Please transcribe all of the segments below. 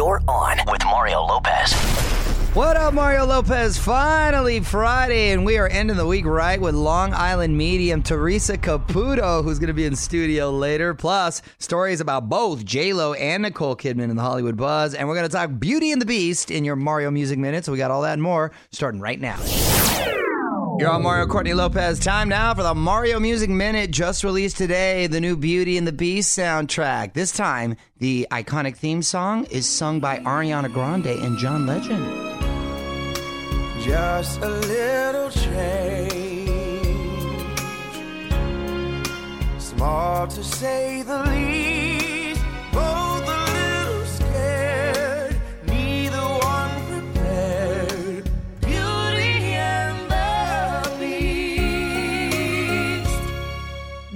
You're on with Mario Lopez. What up, Mario Lopez? Finally Friday, and we are ending the week right with Long Island medium Teresa Caputo, who's going to be in studio later. Plus, stories about both J Lo and Nicole Kidman in the Hollywood Buzz, and we're going to talk Beauty and the Beast in your Mario Music Minute. So we got all that and more starting right now. You're on Mario Courtney Lopez. Time now for the Mario Music Minute. Just released today, the new Beauty and the Beast soundtrack. This time, the iconic theme song is sung by Ariana Grande and John Legend. Just a little change. Small to say the least.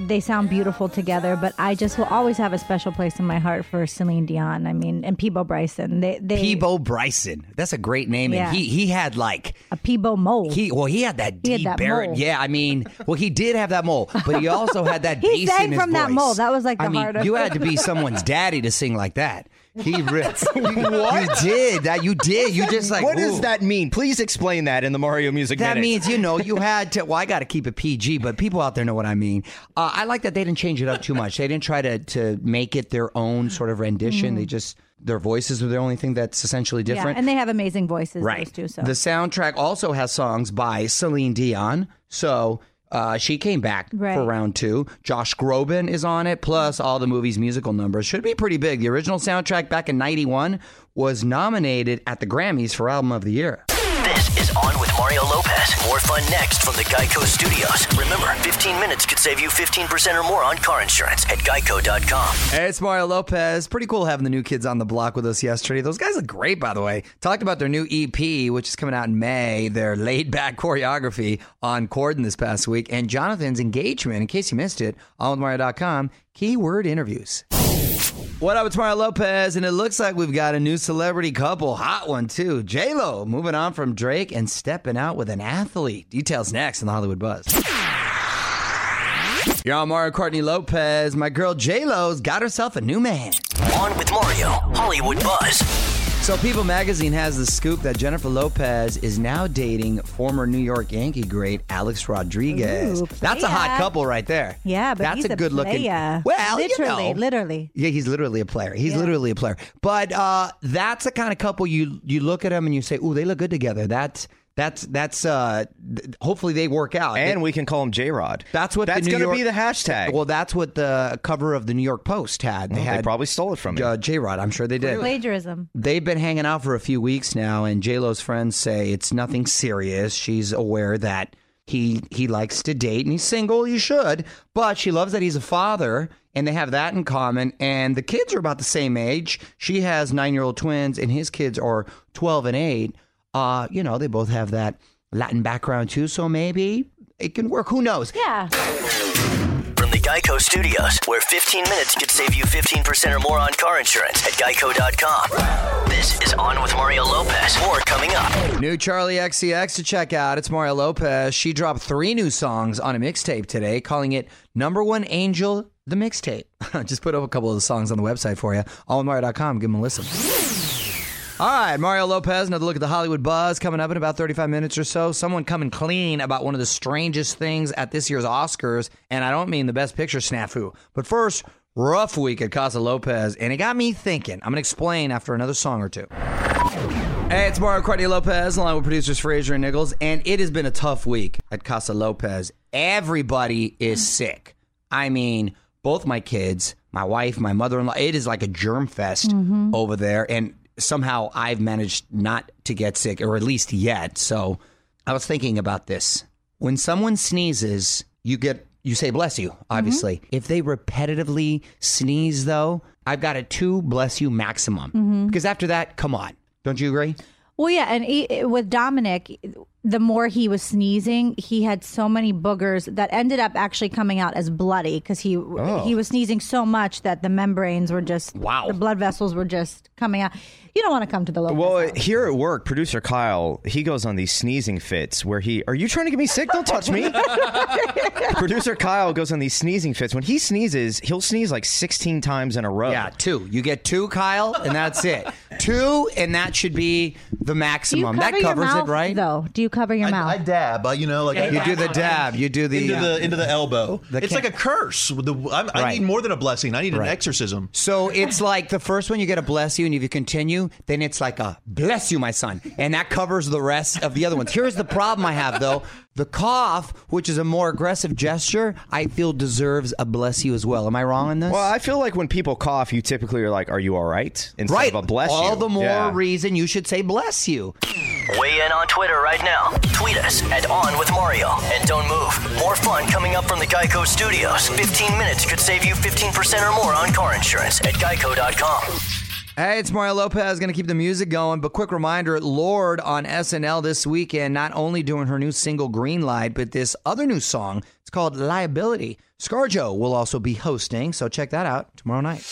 They sound beautiful together, but I just will always have a special place in my heart for Celine Dion. I mean, and Peabo Bryson. They, they Peabo Bryson. That's a great name. Yeah. And he he had like a Peabo mole. he well he had that deep mole. Yeah, I mean, well he did have that mole, but he also had that He sang in his from that voice. mole. That was like the I mean, of- you had to be someone's daddy to sing like that. He ripped. what? You did that. You did. You just like what ooh. does that mean? Please explain that in the Mario Music video. That Minute. means you know you had to. Well, I got to keep it PG, but people out there know what I mean. Uh, I like that they didn't change it up too much. They didn't try to to make it their own sort of rendition. They just their voices are the only thing that's essentially yeah, different. and they have amazing voices. right. So. The soundtrack also has songs by Celine Dion. So. Uh, she came back Right. for round two. Josh Groban is on it, plus all the movie's musical numbers. Should be pretty big. The original soundtrack back in 91 was nominated at the Grammys for Album of the Year. Is On with Mario Lopez. More fun next from the Geico Studios. Remember, 15 minutes could save you 15% or more on car insurance at geico.com. Hey, it's Mario Lopez. Pretty cool having the new kids on the block with us yesterday. Those guys look great, by the way. Talked about their new EP, which is coming out in May, their laid back choreography on Corden this past week, and Jonathan's engagement. In case you missed it, onwithmario.com, keyword interviews. What up, it's Mario Lopez, and it looks like we've got a new celebrity couple, hot one too. J Lo moving on from Drake and stepping out with an athlete. Details next on the Hollywood Buzz. You're on Mario Courtney Lopez. My girl J Lo's got herself a new man. On with Mario, Hollywood Buzz. So, People Magazine has the scoop that Jennifer Lopez is now dating former New York Yankee great Alex Rodriguez. Ooh, That's a hot couple right there. yeah, but that's he's a good looking. playa. Well, literally, you know. literally. Yeah, he's literally a player. He's Yeah. literally a player. But uh, that's the kind of couple you you look at them and you say, "Ooh, they look good together." That's that's that's. Uh, th- hopefully, they work out. and we can call him J Rod. That's what That's gonna be the hashtag. well, that's what the cover of the New York Post had. They Well, had they probably stole it from uh, J Rod. I'm sure they did. Plagiarism. They've been hanging out for a few weeks now, and J Lo's friends say it's nothing serious. She's aware that he he likes to date and he's single. You should, but she loves that he's a father, and they have that in common. And the kids are about the same age. She has nine year old twins, and his kids are twelve and eight. Uh, you know, they both have that Latin background too, so maybe it can work. Who knows? Yeah. From the Geico Studios, where 15 minutes could save you 15% or more on car insurance at geico.com. This is On with Mario Lopez. More coming up. New Charli XCX to check out. It's Mario Lopez. She dropped three new songs on a mixtape today, calling it Number One Angel, the mixtape. Just put up a couple of the songs on the website for you. AllMario.com. Give them a listen. All right, Mario Lopez, another look at the Hollywood buzz coming up in about 35 minutes or so. Someone coming clean about one of the strangest things at this year's Oscars, and I don't mean the best picture snafu. But first, rough week at Casa Lopez, and it got me thinking. I'm going to explain after another song or two. Hey, it's Mario Courtney Lopez, along with producers Fraser and Nichols, and it has been a tough week at Casa Lopez. Everybody is sick. I mean, both my kids, my wife, my mother-in-law. It is like a germ fest mm-hmm. over there, and somehow I've managed not to get sick, or at least yet. So I was thinking about this. When someone sneezes, you get you say bless you, mm-hmm. obviously. If they repetitively sneeze though, I've got a two bless you maximum. Mm-hmm. Because after that, come on. Don't you agree? Well, yeah, and with Dominic, the more he was sneezing, he had so many boogers that ended up actually coming out as bloody because he oh. he was sneezing so much that the membranes were just Wow. the blood vessels were just coming out. You don't want to come to the local. Well, here at work, producer Kyle, he goes on these sneezing fits where he, are you trying to get me sick? Don't touch me. producer Kyle goes on these sneezing fits. When he sneezes, he'll sneeze like 16 times in a row. Yeah, two. You get two, Kyle, and that's it. two, and that should be the Do you maximum. cover That your covers mouth, it, right? Though, do you cover your I, mouth? I dab, uh, you know, like You do the dab. You do the. into the into the elbow. The it's can- like a curse. The, I'm, I need more than a blessing. I need an Right. exorcism. So it's like the first one you get a bless you, and if you continue, then it's like a bless you, my son, and that covers the rest of the other ones. Here's the problem I have though: the cough, which is a more aggressive gesture, I feel deserves a bless you as well. Am I wrong on this? Well, I feel like when people cough, you typically are like, "Are you all right?" Instead right. of a bless All you. All the more Yeah. reason you should say bless you. Weigh in on Twitter right now. Tweet us at On With Mario. And don't move. More fun coming up from the Geico Studios. 15 minutes could save you 15% or more on car insurance at geico.com. Hey, it's Mario Lopez. Going to keep the music going, but quick reminder: Lorde on SNL this weekend, not only doing her new single "Green Light," but this other new song. It's called "Liability." ScarJo will also be hosting, so check that out tomorrow night.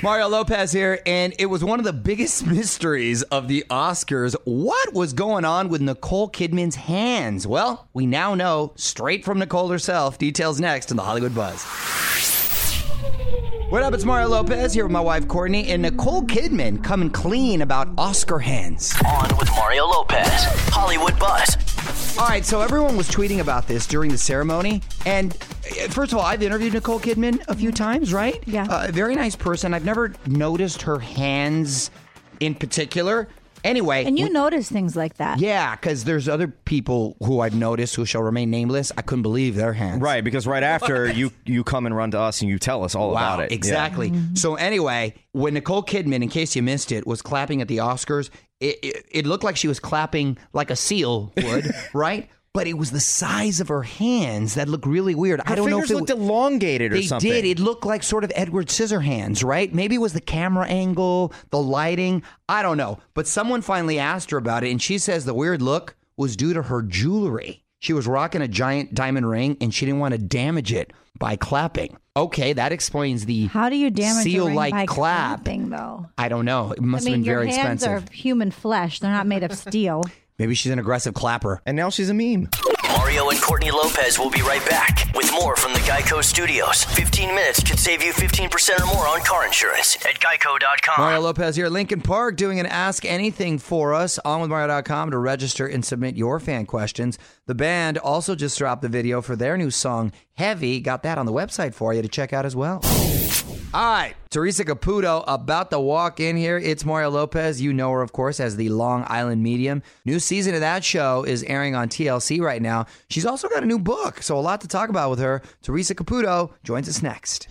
Mario Lopez here, and it was one of the biggest mysteries of the Oscars. What was going on with Nicole Kidman's hands? Well, we now know straight from Nicole herself. Details next in the Hollywood Buzz. What up? It's Mario Lopez here with my wife Courtney and Nicole Kidman coming clean about Oscar hands. On with Mario Lopez. Hollywood Buzz. All right, so everyone was tweeting about this during the ceremony, and first of all, I've interviewed Nicole Kidman a few times, right? Yeah. uh, a very nice person. I've never noticed her hands in particular. Anyway, and you we- notice things like that. yeah, because there's other people who I've noticed who shall remain nameless. I couldn't believe their hands. Right, because right after you you come and run to us and you tell us all Wow, about it. Yeah. exactly. So anyway, when Nicole Kidman, in case you missed it, was clapping at the Oscars, it, it, it looked like she was clapping like a seal would, right? But it was the size of her hands that looked really weird. Her I don't know if it looked w- elongated or they something. did. It looked like sort of Edward Scissorhands, right? Maybe it was the camera angle, the lighting. I don't know. But someone finally asked her about it, and she says the weird look was due to her jewelry. She was rocking a giant diamond ring, and she didn't want to damage it by clapping. Okay, that explains the How do you damage a ring seal-like by clap. clapping, though? I don't know. It must I mean, have been very your hands expensive. are human flesh; they're not made of steel. Maybe she's an aggressive clapper. And now she's a meme. Mario and Courtney Lopez will be right back with more from the Geico Studios. 15 minutes could save you 15% or more on car insurance at geico.com. Mario Lopez here at Linkin Park doing an Ask Anything for us on with Mario.com to register and submit your fan questions. The band also just dropped the video for their new song, Heavy. Got that on the website for you to check out as well. All right, Teresa Caputo about to walk in here. It's Mario Lopez. You know her, of course, as the Long Island Medium. New season of that show is airing on TLC right now. She's also got a new book, so a lot to talk about with her. Teresa Caputo joins us next.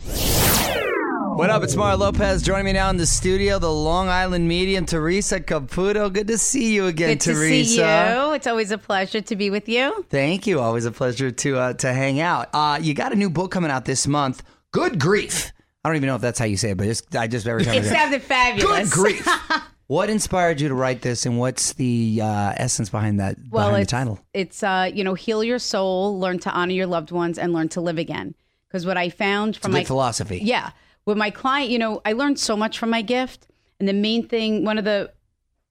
What up? It's Mario Lopez joining me now in the studio, the Long Island medium, Teresa Caputo. Good to see you again, Good to see you. It's always a pleasure to be with you. Thank you. Always a pleasure to uh, to hang out. Uh, you got a new book coming out this month. Good grief. I don't even know if that's how you say it, but it's, I just every time. I It sounded fabulous. Good grief. what inspired you to write this, and what's the uh, essence behind that well, behind the it's, title? it's uh, you know, heal your soul, learn to honor your loved ones, and learn to live again. Because what I found from my philosophy. yeah, with my client, you know, I learned so much from my gift, and the main thing, one of the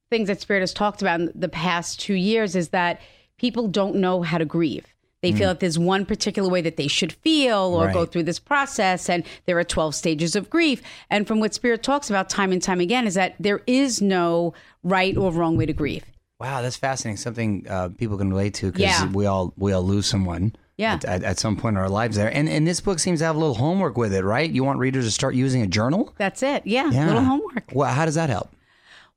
things that Spirit has talked about in the past two years is that people don't know how to grieve. They feel that there's one particular way that they should feel or go through this process, and there are 12 stages of grief. And from what Spirit talks about time and time again, is that there is no right or wrong way to grieve. Wow, that's fascinating. Something uh, people can relate to because Yeah. we all we all lose someone. Yeah. At, at, at some point in our lives, there, and and this book seems to have a little homework with it, right? You want readers to start using a journal. That's it. Yeah, Yeah. little homework. Well, how does that help?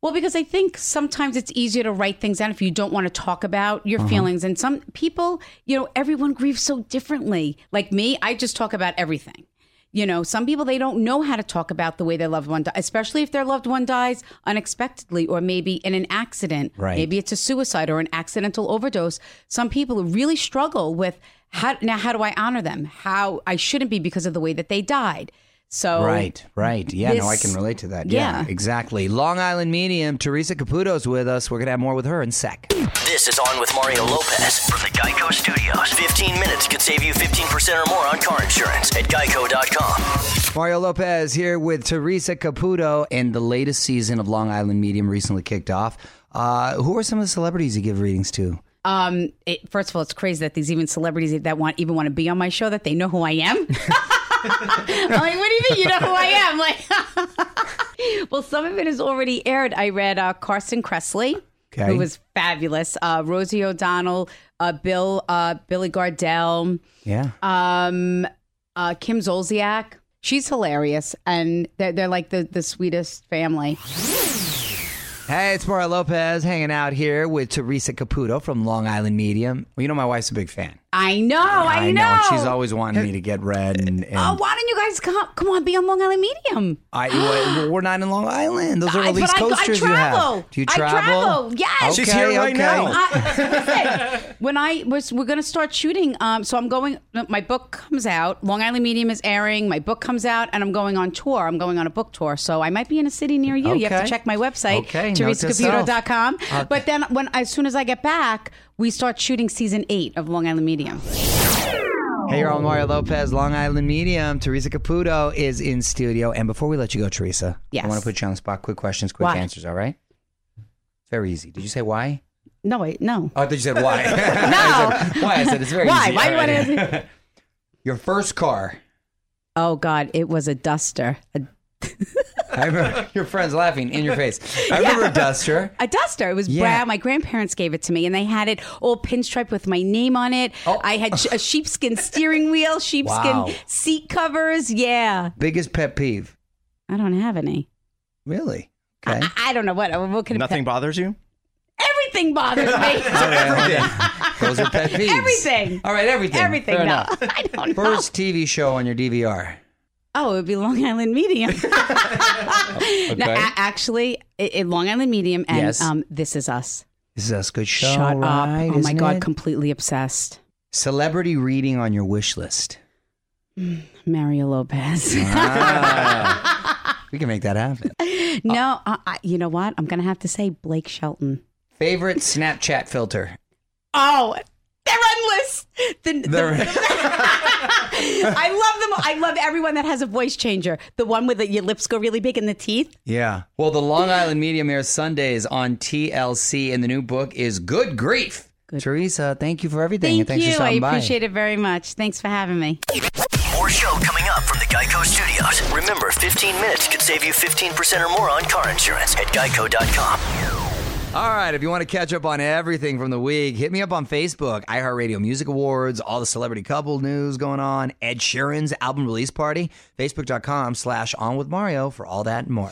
Well, because I think sometimes it's easier to write things down if you don't want to talk about your uh-huh. feelings. And some people, you know, everyone grieves so differently. Like me, I just talk about everything. You know, some people they don't know how to talk about the way their loved one dies, especially if their loved one dies unexpectedly or maybe in an accident. Right. Maybe it's a suicide or an accidental overdose. Some people really struggle with how now how do I honor them? How I shouldn't be because of the way that they died. So Right, right. Yeah, no, I can relate to that. Yeah, yeah. exactly. Long Island medium, Teresa Caputo's with us. We're going to have more with her in sec. This is On with Mario Lopez from the Geico Studios. 15 minutes could save you 15% or more on car insurance at geico.com. Mario Lopez here with Teresa Caputo, and the latest season of Long Island Medium recently kicked off. Uh, who are some of the celebrities you give readings to? Um, it, first of all, it's crazy that these even celebrities that want even want to be on my show that they know who I am. I'm like, what do you mean? You know who I am? Like, well, some of it is already aired. I read uh, Carson Kressley, Okay. who was fabulous. Uh, Rosie O'Donnell, uh, Bill, uh, Billy Gardell, Yeah. um, uh, Kim Zolciak. She's hilarious, and they're, they're like the, the sweetest family. Hey, it's Mario Lopez hanging out here with Teresa Caputo from Long Island Medium. Well, you know my wife's a big fan. I know, I, know. and she's always wanting me to get red. And, and Oh, why don't you guys come? Come on, be on Long Island Medium. I, well, we're not in Long Island. Those are the I- least but I- I coasters you travel. have. Do you I travel? travel, yes. She's here right now. I, listen, when I was, we're going to start shooting. Um, so I'm going. My book comes out. Long Island Medium is airing. My book comes out, and I'm going on tour. I'm going on a book tour. So I might be in a city near you. You have Okay. to check my website, Okay, note to teresacaputo.com. self. But then, when as soon as I get back, we start shooting season eight of Long Island Medium. Hey, you're on Mario Lopez, Long Island Medium. Teresa Caputo is in studio. And before we let you go, Teresa, Yes. I want to put you on the spot. Quick questions, quick Why? answers, all right? Very easy. Did you say why? No, wait, no. Oh, I thought you said why. No. I said, why? I said it's very Why? easy. Why do you All want to? Your first car. Oh God, it was a duster. A, I remember your friends laughing in your face. I remember a duster. a duster. It was Yeah. brown. My grandparents gave it to me, and they had it all pinstriped with my name on it. Oh. I had sh- a sheepskin steering wheel, sheepskin Wow. seat covers. Yeah, Biggest pet peeve. I don't have any. Really? Okay. I, I don't know what. What could it Nothing bothers you? Everything bothers me. Those are pet peeves. Everything. All right, everything. Everything. Fair No, enough. I don't know. First TV show on your DVR. Oh, it would be Long Island Medium. Okay. no, a- actually, it, it Long Island Medium, and Yes. um, This Is Us. This is a good show. Shut right, up! Oh my God, it? completely obsessed. Celebrity reading on your wish list. Mario Lopez. Ah. we can make that happen. no, I, I, you know what? I'm gonna have to say Blake Shelton. Favorite Snapchat filter. Oh, they're endless. The, the- They're- I love them. I love everyone that has a voice changer. The one with the, your lips go really big and the teeth. Yeah. Well, the Long Island Medium airs Sundays on TLC, and the new book is Good Grief. Teresa, thank you for everything. Thank and thanks you. For I stopping by. appreciate it very much. Thanks for having me. More show coming up from the Geico Studios. Remember, 15 minutes could save you 15% or more on car insurance at geico.com. All right, if you want to catch up on everything from the week, hit me up on Facebook, iHeartRadio Music Awards, all the celebrity couple news going on, Ed Sheeran's album release party, facebook.com slash on with Mario for all that and more.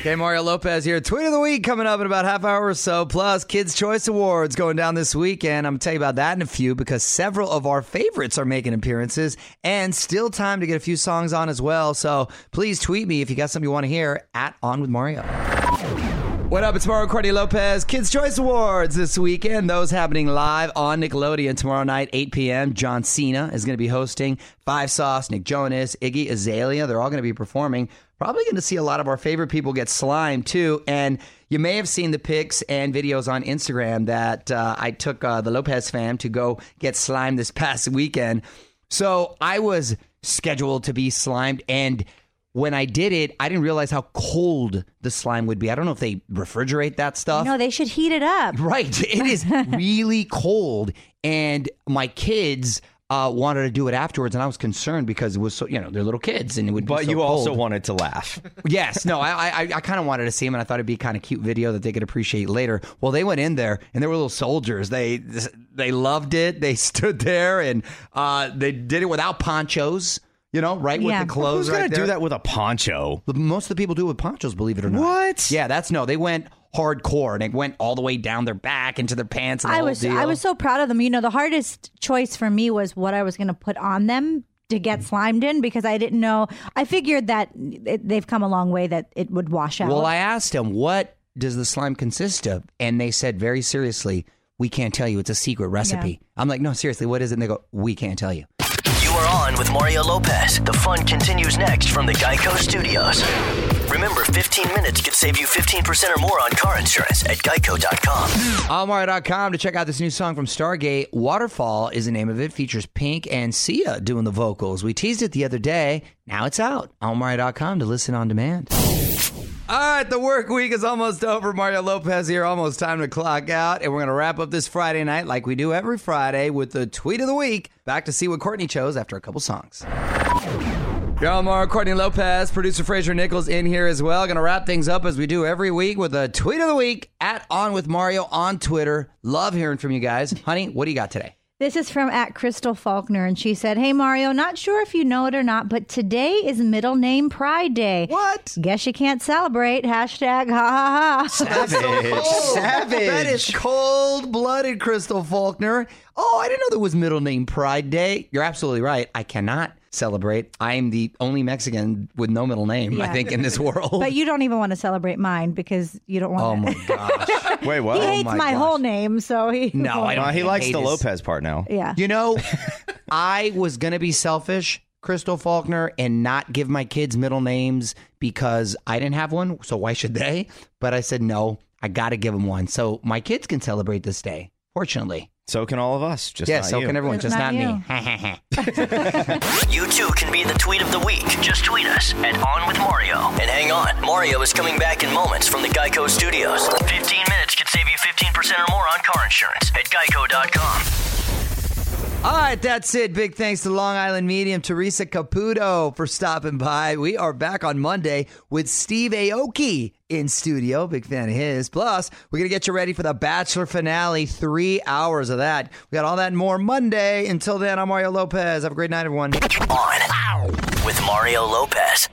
Okay, Mario Lopez here. Tweet of the week coming up in about half hour or so. Plus, Kids' Choice Awards going down this weekend. I'm going to tell you about that in a few because several of our favorites are making appearances and still time to get a few songs on as well. So please tweet me if you got something you want to hear at On With Mario. What up? It's Mario Cordy Lopez. Kids' Choice Awards this weekend. Those happening live on Nickelodeon tomorrow night, 8 p.m. John Cena is going to be hosting. Five Sauce, Nick Jonas, Iggy Azalea. They're all going to be performing. Probably going to see a lot of our favorite people get slimed too. And you may have seen the pics and videos on Instagram that uh, I took uh, the Lopez fam to go get slimed this past weekend. So I was scheduled to be slimed and when I did it, I didn't realize how cold the slime would be. I don't know if they refrigerate that stuff. No, they should heat it up. Right. It is really cold. And my kids uh, wanted to do it afterwards, and I was concerned because it was so, you know, they're little kids and it would be But so you also wanted to laugh. Yes, no, I I, I kind of wanted to see them, and I thought it'd be kind of cute video that they could appreciate later. Well, they went in there, and they were little soldiers. They they loved it. They stood there, and uh, they did it without ponchos. You know, right Yeah. with the clothes. Who's gonna right do that with a poncho? Most of the people do with ponchos, believe it or not. What? Yeah, that's no. They went hardcore, and it went all the way down their back into their pants. And the I whole was deal. I was so proud of them. You know, the hardest choice for me was what I was going to put on them to get slimed in because I didn't know. I figured that it, they've come a long way that it would wash out. Well, I asked them, what does the slime consist of? And they said very seriously, we can't tell you. It's a secret recipe. I'm like, no, seriously, what is it? And they go, we can't tell you. Are on with Mario Lopez. The fun continues next from the Geico Studios. Remember, 15 minutes could save you 15% or more on car insurance at geico.com. Almario.com to check out this new song from Stargate. Waterfall is the name of it. Features Pink and Sia doing the vocals. We teased it the other day. Now it's out. Almario.com to listen on demand. All right, the work week is almost over. Mario Lopez here. Almost time to clock out. And we're going to wrap up this Friday night like we do every Friday with the tweet of the week. Back to see what Courtney chose after a couple songs. Y'all, Mario Courtney Lopez, producer Fraser Nichols in here as well. Going to wrap things up as we do every week with a tweet of the week at On With Mario on Twitter. Love hearing from you guys. Honey, what do you got today? This is from at Crystal Faulkner, and she said, Hey Mario, not sure if you know it or not, but today is Middle Name Pride Day. What? Guess you can't celebrate. Hashtag ha ha ha. Savage. Savage. That is cold blooded, Crystal Faulkner. Oh, I didn't know there was Middle Name Pride Day. You're absolutely right. I cannot celebrate. I am the only Mexican with no middle name, I think, in this world. But you don't even want to celebrate mine because you don't want oh to. my gosh. Wait, what? he oh hates my my, whole name, so he. No, I don't. He likes the his- Lopez part now. Yeah. You know, I was going to be selfish, Crystal Faulkner, and not give my kids middle names because I didn't have one. So why should they? But I said, no, I got to give them one. So my kids can celebrate this day, fortunately. So can all of us. Just yeah, not so you. can everyone, just not, not me. You too can be the tweet of the week. Just tweet us at On With Mario. And hang on, Mario is coming back in moments from the Geico Studios. 15 minutes could save you 15% or more on car insurance at geico.com. All right, that's it. Big thanks to Long Island Medium, Teresa Caputo, for stopping by. We are back on Monday with Steve Aoki in studio. Big fan of his. Plus, we're going to get you ready for the Bachelor finale. Three hours of that. We got all that and more Monday. Until then, I'm Mario Lopez. Have a great night, everyone. On with Mario Lopez.